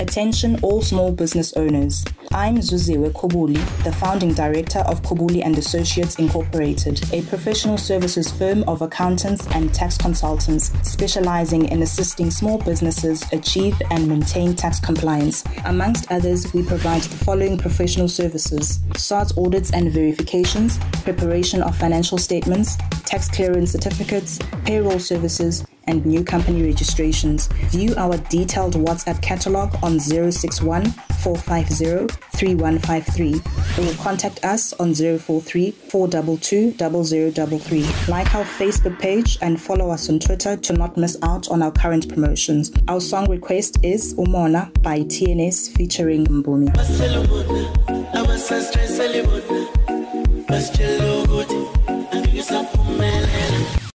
Attention all small business owners. I'm Zuziwe Kubuli, the founding director of Kubuli and Associates Incorporated, a professional services firm of accountants and tax consultants specializing in assisting small businesses achieve and maintain tax compliance. Amongst others, we provide the following professional services: SARS audits and verifications, preparation of financial statements, tax clearance certificates, payroll services, and new company registrations. View our detailed WhatsApp catalog on 061 450 3153 or contact us on 043 422 0033. Like our Facebook page and follow us on Twitter to not miss out on our current promotions. Our song request is Umona by TNS featuring Mpumi.